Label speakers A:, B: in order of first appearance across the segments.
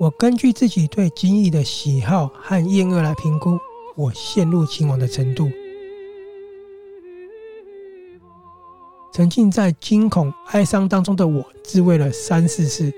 A: 我根据自己对精液的喜好和厌恶来评估我陷入情网的程度。沉浸在惊恐、哀伤当中的我，自慰了三四次。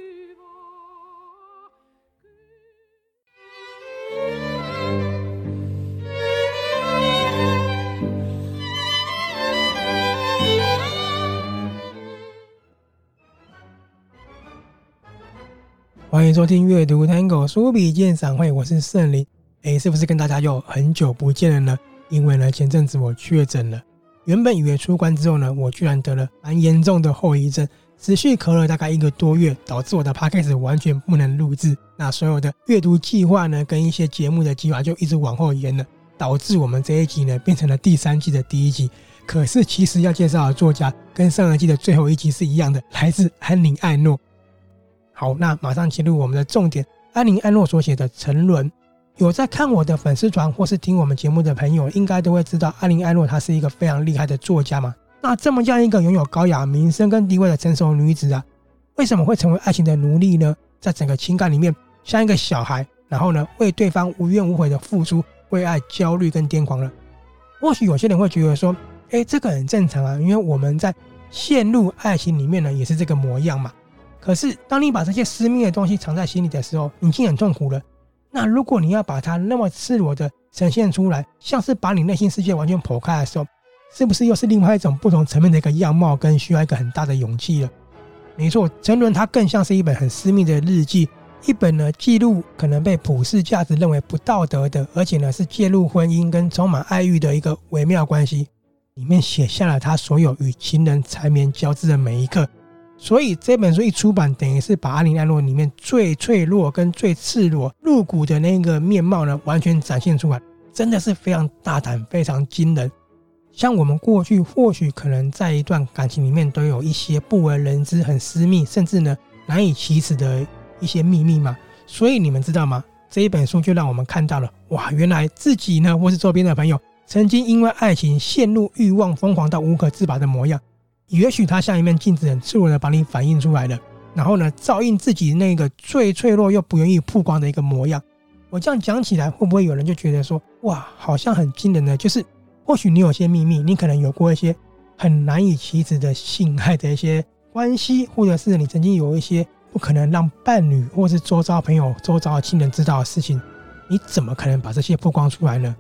A: 欢迎收听阅读 Tango 书笔鉴赏会，我是圣灵。哎，是不是跟大家又很久不见了呢？因为呢，前阵子我确诊了。原本以为出关之后呢，我居然得了蛮严重的后遗症，持续咳了大概一个多月，导致我的 Podcast 完全不能录制。那所有的阅读计划呢，跟一些节目的计划就一直往后延了，导致我们这一集呢变成了第三季的第一集。可是其实要介绍的作家跟上一季的最后一集是一样的，来自安宁艾诺。好，那马上进入我们的重点，安妮艾诺所写的《沉沦》。有在看我的粉丝团或是听我们节目的朋友，应该都会知道，安妮艾诺她是一个非常厉害的作家嘛。那这么样一个拥有高雅名声跟地位的成熟女子啊，为什么会成为爱情的奴隶呢？在整个情感里面，像一个小孩，然后呢，为对方无怨无悔的付出，为爱焦虑跟癫狂了。或许有些人会觉得说，哎，这个很正常啊，因为我们在陷入爱情里面呢，也是这个模样嘛。可是，当你把这些私密的东西藏在心里的时候，已经很痛苦了。那如果你要把它那么赤裸的呈现出来，像是把你内心世界完全剖开的时候，是不是又是另外一种不同层面的一个样貌，跟需要一个很大的勇气了？没错，沉沦它更像是一本很私密的日记，一本呢记录可能被普世价值认为不道德的，而且呢是介入婚姻跟充满爱欲的一个微妙关系，里面写下了他所有与情人缠绵交织的每一刻。所以这本书一出版，等于是把安妮艾诺里面最脆弱跟最赤裸露骨的那个面貌呢，完全展现出来，真的是非常大胆、非常惊人。像我们过去或许可能在一段感情里面都有一些不为人知、很私密，甚至呢难以启齿的一些秘密嘛。所以你们知道吗？这一本书就让我们看到了，哇，原来自己呢，或是周边的朋友，曾经因为爱情陷入欲望、疯狂到无可自拔的模样。也许它像一面镜子，很赤裸的把你反映出来了，然后呢，照应自己那个最脆弱又不愿意曝光的一个模样。我这样讲起来，会不会有人就觉得说，哇，好像很惊人呢？就是或许你有些秘密，你可能有过一些很难以启齿的性爱的一些关系，或者是你曾经有一些不可能让伴侣或是周遭朋友、周遭的亲人知道的事情，你怎么可能把这些曝光出来呢？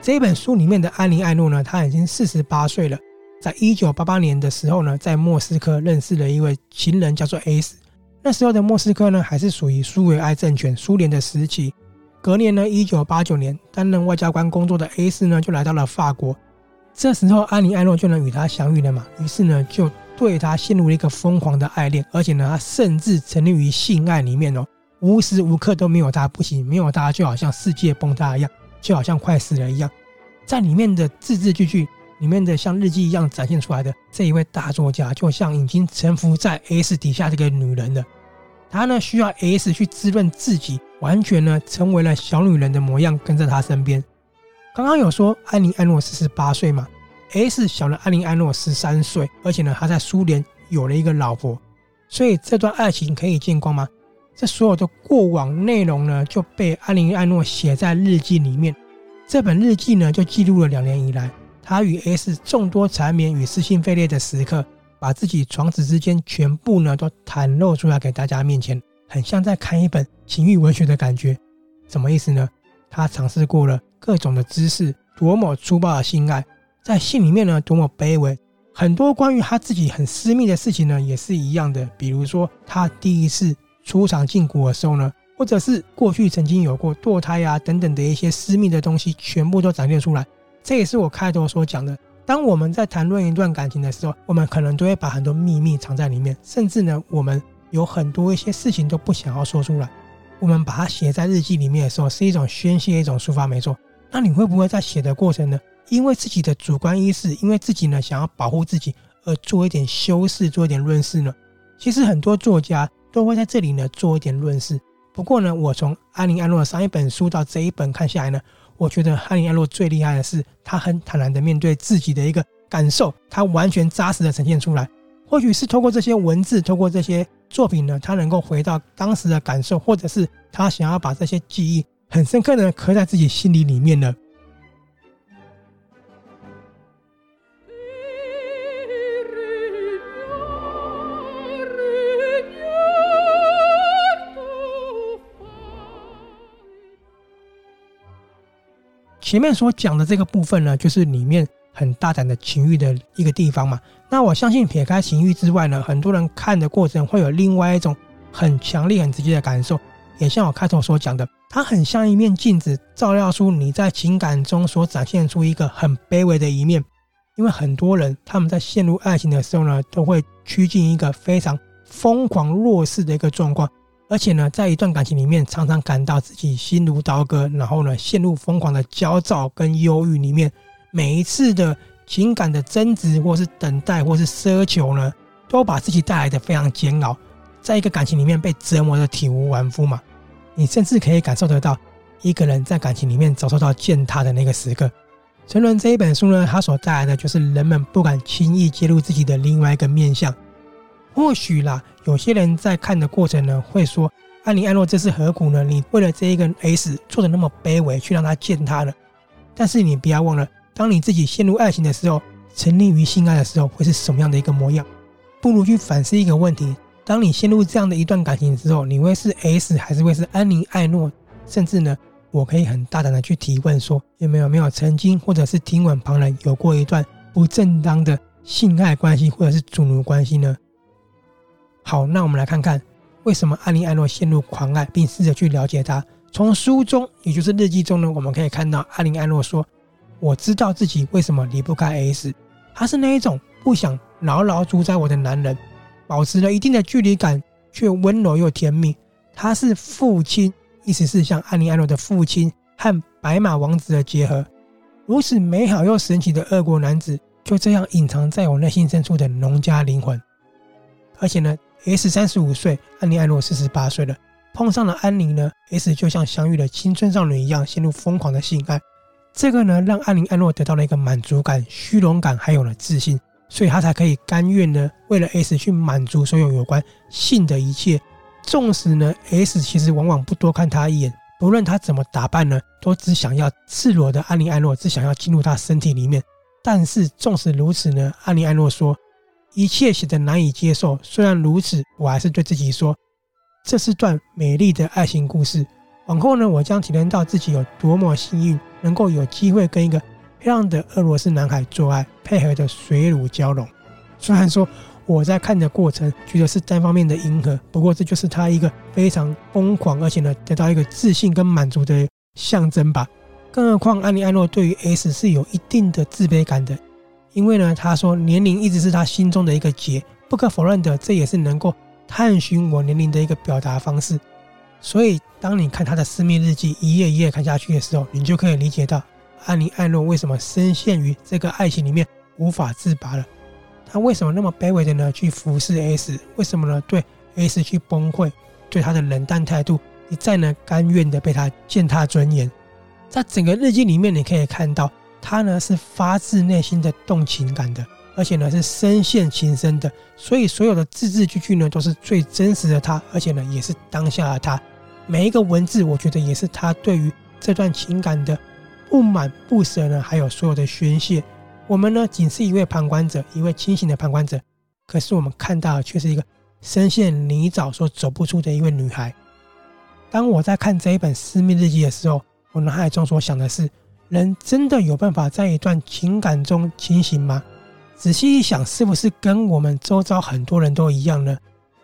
A: 这一本书里面的安妮艾诺呢，她已经四十八岁了。在一九八八年的时候呢，在莫斯科认识了一位情人，叫做 S。那时候的莫斯科呢，还是属于苏维埃政权苏联的时期。隔年呢，一九八九年，担任外交官工作的 S 呢，就来到了法国。这时候，安妮艾诺就能与他相遇了嘛。于是呢，就对他陷入了一个疯狂的爱恋，而且呢，他甚至沉溺于性爱里面哦，无时无刻都没有他不行，没有他就好像世界崩塌一样，就好像快死了一样。在里面的字字句句。里面的像日记一样展现出来的这一位大作家，就像已经臣服在 S 底下这个女人了。她呢需要 S 去滋润自己，完全呢成为了小女人的模样，跟在她身边。刚刚有说安妮安诺四十八岁嘛，S 小了安妮安诺十三岁，而且呢她在苏联有了一个老婆，所以这段爱情可以见光吗？这所有的过往内容呢就被安妮安诺写在日记里面。这本日记呢就记录了两年以来。他与 S 众多缠绵与撕心肺裂的时刻，把自己床子之间全部呢都袒露出来给大家面前，很像在看一本情欲文学的感觉。什么意思呢？他尝试过了各种的姿势，多么粗暴的性爱，在信里面呢多么卑微。很多关于他自己很私密的事情呢也是一样的，比如说他第一次出场禁蛊的时候呢，或者是过去曾经有过堕胎啊等等的一些私密的东西，全部都展现出来。这也是我开头所讲的。当我们在谈论一段感情的时候，我们可能都会把很多秘密藏在里面，甚至呢，我们有很多一些事情都不想要说出来。我们把它写在日记里面的时候，是一种宣泄，一种抒发，没错。那你会不会在写的过程呢，因为自己的主观意识，因为自己呢想要保护自己，而做一点修饰，做一点润饰呢？其实很多作家都会在这里呢做一点润饰。不过呢，我从安妮安诺上一本书到这一本看下来呢。我觉得哈利艾洛最厉害的是，他很坦然的面对自己的一个感受，他完全扎实的呈现出来。或许是通过这些文字，通过这些作品呢，他能够回到当时的感受，或者是他想要把这些记忆很深刻的刻在自己心里里面呢？前面所讲的这个部分呢，就是里面很大胆的情欲的一个地方嘛。那我相信撇开情欲之外呢，很多人看的过程会有另外一种很强烈、很直接的感受。也像我开头所讲的，它很像一面镜子，照耀出你在情感中所展现出一个很卑微的一面。因为很多人他们在陷入爱情的时候呢，都会趋近一个非常疯狂弱势的一个状况。而且呢，在一段感情里面，常常感到自己心如刀割，然后呢，陷入疯狂的焦躁跟忧郁里面。每一次的情感的争执，或是等待，或是奢求呢，都把自己带来的非常煎熬。在一个感情里面被折磨的体无完肤嘛。你甚至可以感受得到，一个人在感情里面遭受到践踏的那个时刻。沉沦这一本书呢，它所带来的就是人们不敢轻易揭露自己的另外一个面相。或许啦，有些人在看的过程呢，会说：“安妮·艾诺这是何苦呢？你为了这一个 S 做的那么卑微，去让他见他了。”但是你不要忘了，当你自己陷入爱情的时候，沉溺于性爱的时候，会是什么样的一个模样？不如去反思一个问题：当你陷入这样的一段感情的时候，你会是 S 还是会是安妮·艾诺？甚至呢，我可以很大胆的去提问说：有没有没有曾经或者是听闻旁人有过一段不正当的性爱关系或者是主奴关系呢？好，那我们来看看为什么安妮·艾诺陷入狂爱，并试着去了解他。从书中，也就是日记中呢，我们可以看到安妮·艾诺说：“我知道自己为什么离不开 S，他是那一种不想牢牢主宰我的男人，保持了一定的距离感，却温柔又甜蜜。他是父亲，意思是像安妮·艾诺的父亲和白马王子的结合，如此美好又神奇的俄国男子，就这样隐藏在我内心深处的农家灵魂。而且呢。” S 三十五岁，安妮·艾诺四十八岁了。碰上了安妮呢，S 就像相遇了青春少女一样，陷入疯狂的性爱。这个呢，让安妮·艾诺得到了一个满足感、虚荣感，还有了自信，所以她才可以甘愿呢，为了 S 去满足所有有关性的一切。纵使呢，S 其实往往不多看她一眼，不论她怎么打扮呢，都只想要赤裸的安妮·艾诺，只想要进入她身体里面。但是纵使如此呢，安妮·艾诺说。一切显得难以接受。虽然如此，我还是对自己说，这是段美丽的爱情故事。往后呢，我将体验到自己有多么幸运，能够有机会跟一个漂亮的俄罗斯男孩做爱，配合的水乳交融。虽然说我在看的过程觉得是单方面的迎合，不过这就是他一个非常疯狂，而且呢得到一个自信跟满足的象征吧。更何况安妮·艾诺对于 S 是有一定的自卑感的。因为呢，他说年龄一直是他心中的一个结，不可否认的，这也是能够探寻我年龄的一个表达方式。所以，当你看他的私密日记一页一页看下去的时候，你就可以理解到安妮·艾诺为什么深陷于这个爱情里面无法自拔了。他为什么那么卑微的呢去服侍 S？为什么呢对 S 去崩溃？对他的冷淡态度，一再呢甘愿的被他践踏尊严。在整个日记里面，你可以看到。他呢是发自内心的动情感的，而且呢是深陷情深的，所以所有的字字句句呢都是最真实的他，而且呢也是当下的他。每一个文字，我觉得也是他对于这段情感的不满不舍呢，还有所有的宣泄。我们呢仅是一位旁观者，一位清醒的旁观者，可是我们看到的却是一个深陷泥沼所走不出的一位女孩。当我在看这一本私密日记的时候，我脑海中所想的是。人真的有办法在一段情感中清醒吗？仔细一想，是不是跟我们周遭很多人都一样呢？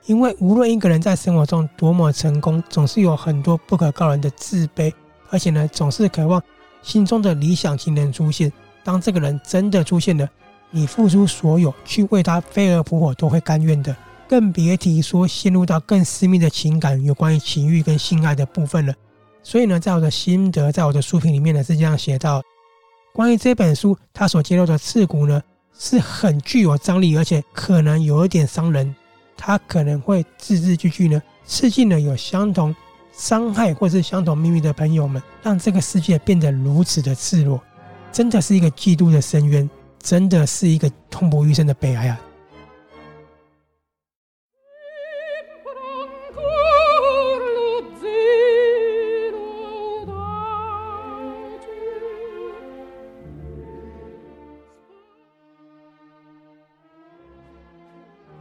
A: 因为无论一个人在生活中多么成功，总是有很多不可告人的自卑，而且呢，总是渴望心中的理想情人出现。当这个人真的出现了，你付出所有去为他飞蛾扑火都会甘愿的，更别提说陷入到更私密的情感，有关于情欲跟性爱的部分了。所以呢，在我的心得，在我的书评里面呢，是这样写到：关于这本书，它所揭露的刺骨呢，是很具有张力，而且可能有一点伤人。它可能会字字句句呢，刺进了有相同伤害或是相同秘密的朋友们，让这个世界变得如此的赤裸，真的是一个嫉妒的深渊，真的是一个痛不欲生的悲哀啊！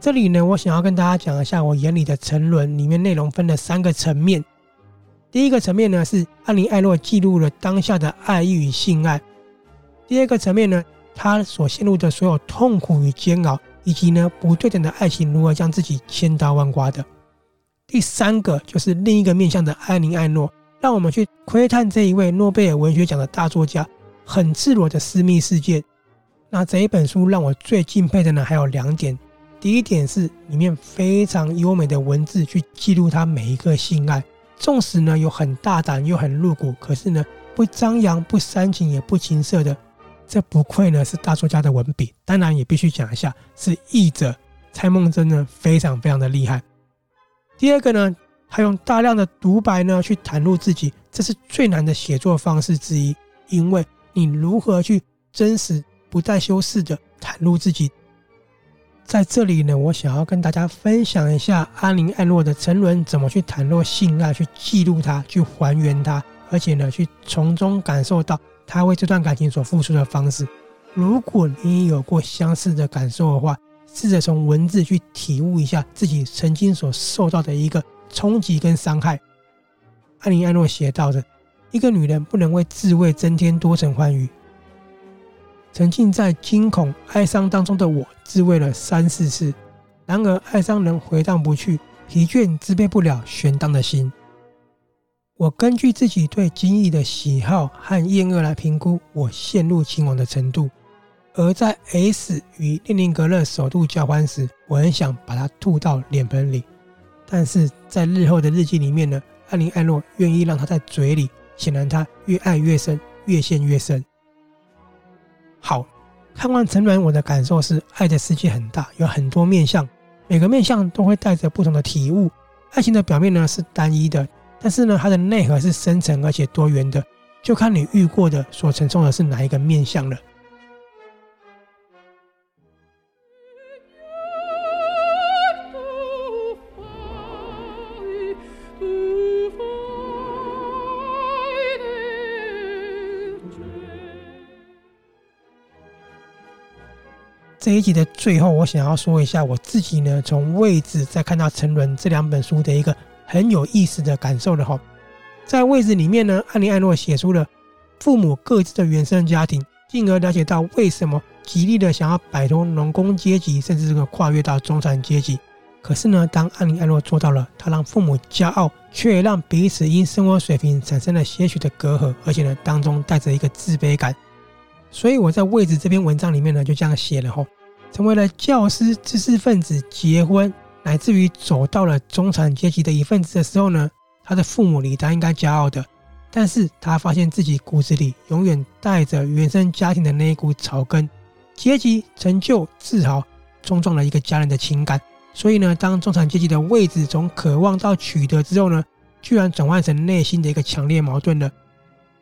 A: 这里呢，我想要跟大家讲一下我眼里的沉沦，里面内容分了三个层面。第一个层面呢，是安妮·艾洛记录了当下的爱意与性爱；第二个层面呢，他所陷入的所有痛苦与煎熬，以及呢不对等的爱情如何将自己千刀万剐的；第三个就是另一个面向的安妮·艾诺，让我们去窥探这一位诺贝尔文学奖的大作家很赤裸的私密世界。那这一本书让我最敬佩的呢，还有两点。第一点是里面非常优美的文字去记录他每一个性爱，纵使呢有很大胆又很露骨，可是呢不张扬、不煽情也不情色的，这不愧呢是大作家的文笔。当然也必须讲一下，是译者蔡梦真呢非常非常的厉害。第二个呢，他用大量的独白呢去袒露自己，这是最难的写作方式之一，因为你如何去真实不带修饰的袒露自己。在这里呢，我想要跟大家分享一下安妮·艾洛的沉沦怎么去袒露性爱，去记录它，去还原它，而且呢，去从中感受到他为这段感情所付出的方式。如果你也有过相似的感受的话，试着从文字去体悟一下自己曾经所受到的一个冲击跟伤害。安妮·艾洛写到的：一个女人不能为自慰增添多层欢愉。沉浸在惊恐、哀伤当中的我，自慰了三四次，然而哀伤仍回荡不去，疲倦支配不了悬荡的心。我根据自己对精液的喜好和厌恶来评估我陷入情网的程度。而在 S 与列宁格勒首度交欢时，我很想把它吐到脸盆里，但是在日后的日记里面呢，艾琳·艾诺愿意让它在嘴里，显然他越爱越深，越陷越深。好，看完沉沦，我的感受是，爱的世界很大，有很多面相，每个面相都会带着不同的体悟。爱情的表面呢是单一的，但是呢，它的内核是深层而且多元的，就看你遇过的所承受的是哪一个面相了。这一集的最后，我想要说一下我自己呢，从《位置》再看到《沉沦》这两本书的一个很有意思的感受了哈。在《位置》里面呢，安妮·艾诺写出了父母各自的原生家庭，进而了解到为什么极力的想要摆脱农工阶级，甚至这个跨越到中产阶级。可是呢，当安妮·艾诺做到了，她让父母骄傲，却也让彼此因生活水平产生了些许的隔阂，而且呢，当中带着一个自卑感。所以我在《位置》这篇文章里面呢，就这样写了吼，成为了教师、知识分子、结婚，乃至于走到了中产阶级的一份子的时候呢，他的父母离他应该骄傲的，但是他发现自己骨子里永远带着原生家庭的那一股草根，阶级、成就、自豪，冲撞了一个家人的情感。所以呢，当中产阶级的位置从渴望到取得之后呢，居然转换成内心的一个强烈矛盾了。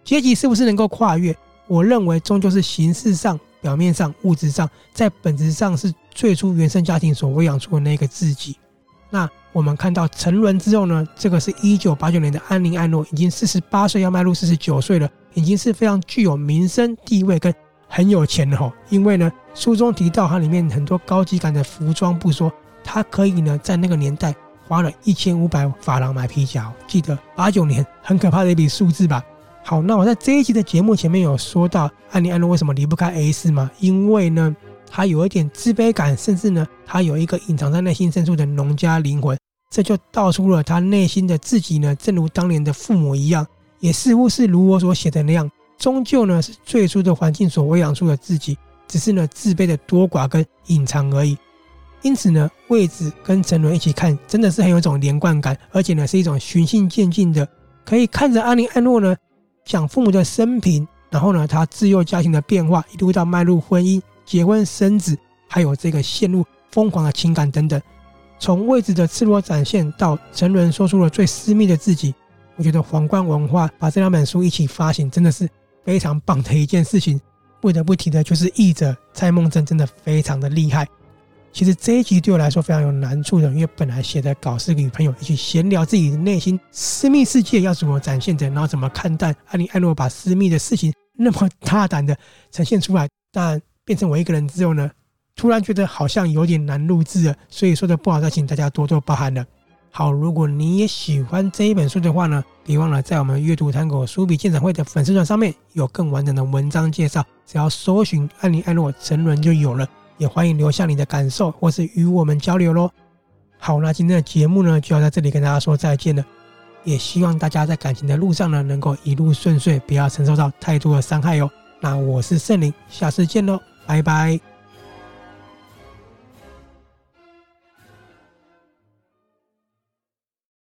A: 阶级是不是能够跨越？我认为终究是形式上、表面上、物质上，在本质上是最初原生家庭所喂养出的那个自己。那我们看到沉沦之后呢，这个是一九八九年的安妮·艾诺，已经四十八岁，要迈入四十九岁了，已经是非常具有名声地位跟很有钱了哈。因为呢，书中提到它里面很多高级感的服装不说，它可以呢在那个年代花了一千五百法郎买皮夹，记得八九年很可怕的一笔数字吧。好，那我在这一集的节目前面有说到，安妮·艾诺为什么离不开 S 吗？因为呢，他有一点自卑感，甚至呢，他有一个隐藏在内心深处的农家灵魂，这就道出了他内心的自己呢，正如当年的父母一样，也似乎是如我所写的那样，终究呢是最初的环境所喂养出的自己，只是呢自卑的多寡跟隐藏而已。因此呢，位置跟沉沦一起看，真的是很有种连贯感，而且呢是一种循序渐进的，可以看着安妮·艾诺呢。讲父母的生平，然后呢，他自幼家庭的变化，一路到迈入婚姻、结婚生子，还有这个陷入疯狂的情感等等，从位置的赤裸展现到沉沦说出了最私密的自己，我觉得皇冠文化把这两本书一起发行，真的是非常棒的一件事情。不得不提的就是译者蔡梦真，真的非常的厉害。其实这一集对我来说非常有难处的，因为本来写的稿是与朋友一起闲聊自己的内心私密世界要怎么展现的，然后怎么看待安妮·艾诺把私密的事情那么大胆的呈现出来，但变成我一个人之后呢，突然觉得好像有点难录制了，所以说的不好，再请大家多多包涵了。好，如果你也喜欢这一本书的话呢，别忘了在我们阅读探戈书笔鉴赏会的粉丝团上面有更完整的文章介绍，只要搜寻“安妮艾诺沉沦”就有了。也欢迎留下你的感受或是与我们交流喽。好，那今天的节目呢就要在这里跟大家说再见了。也希望大家在感情的路上呢能够一路顺遂，不要承受到太多的伤害哟。那我是圣灵，下次见喽，拜拜。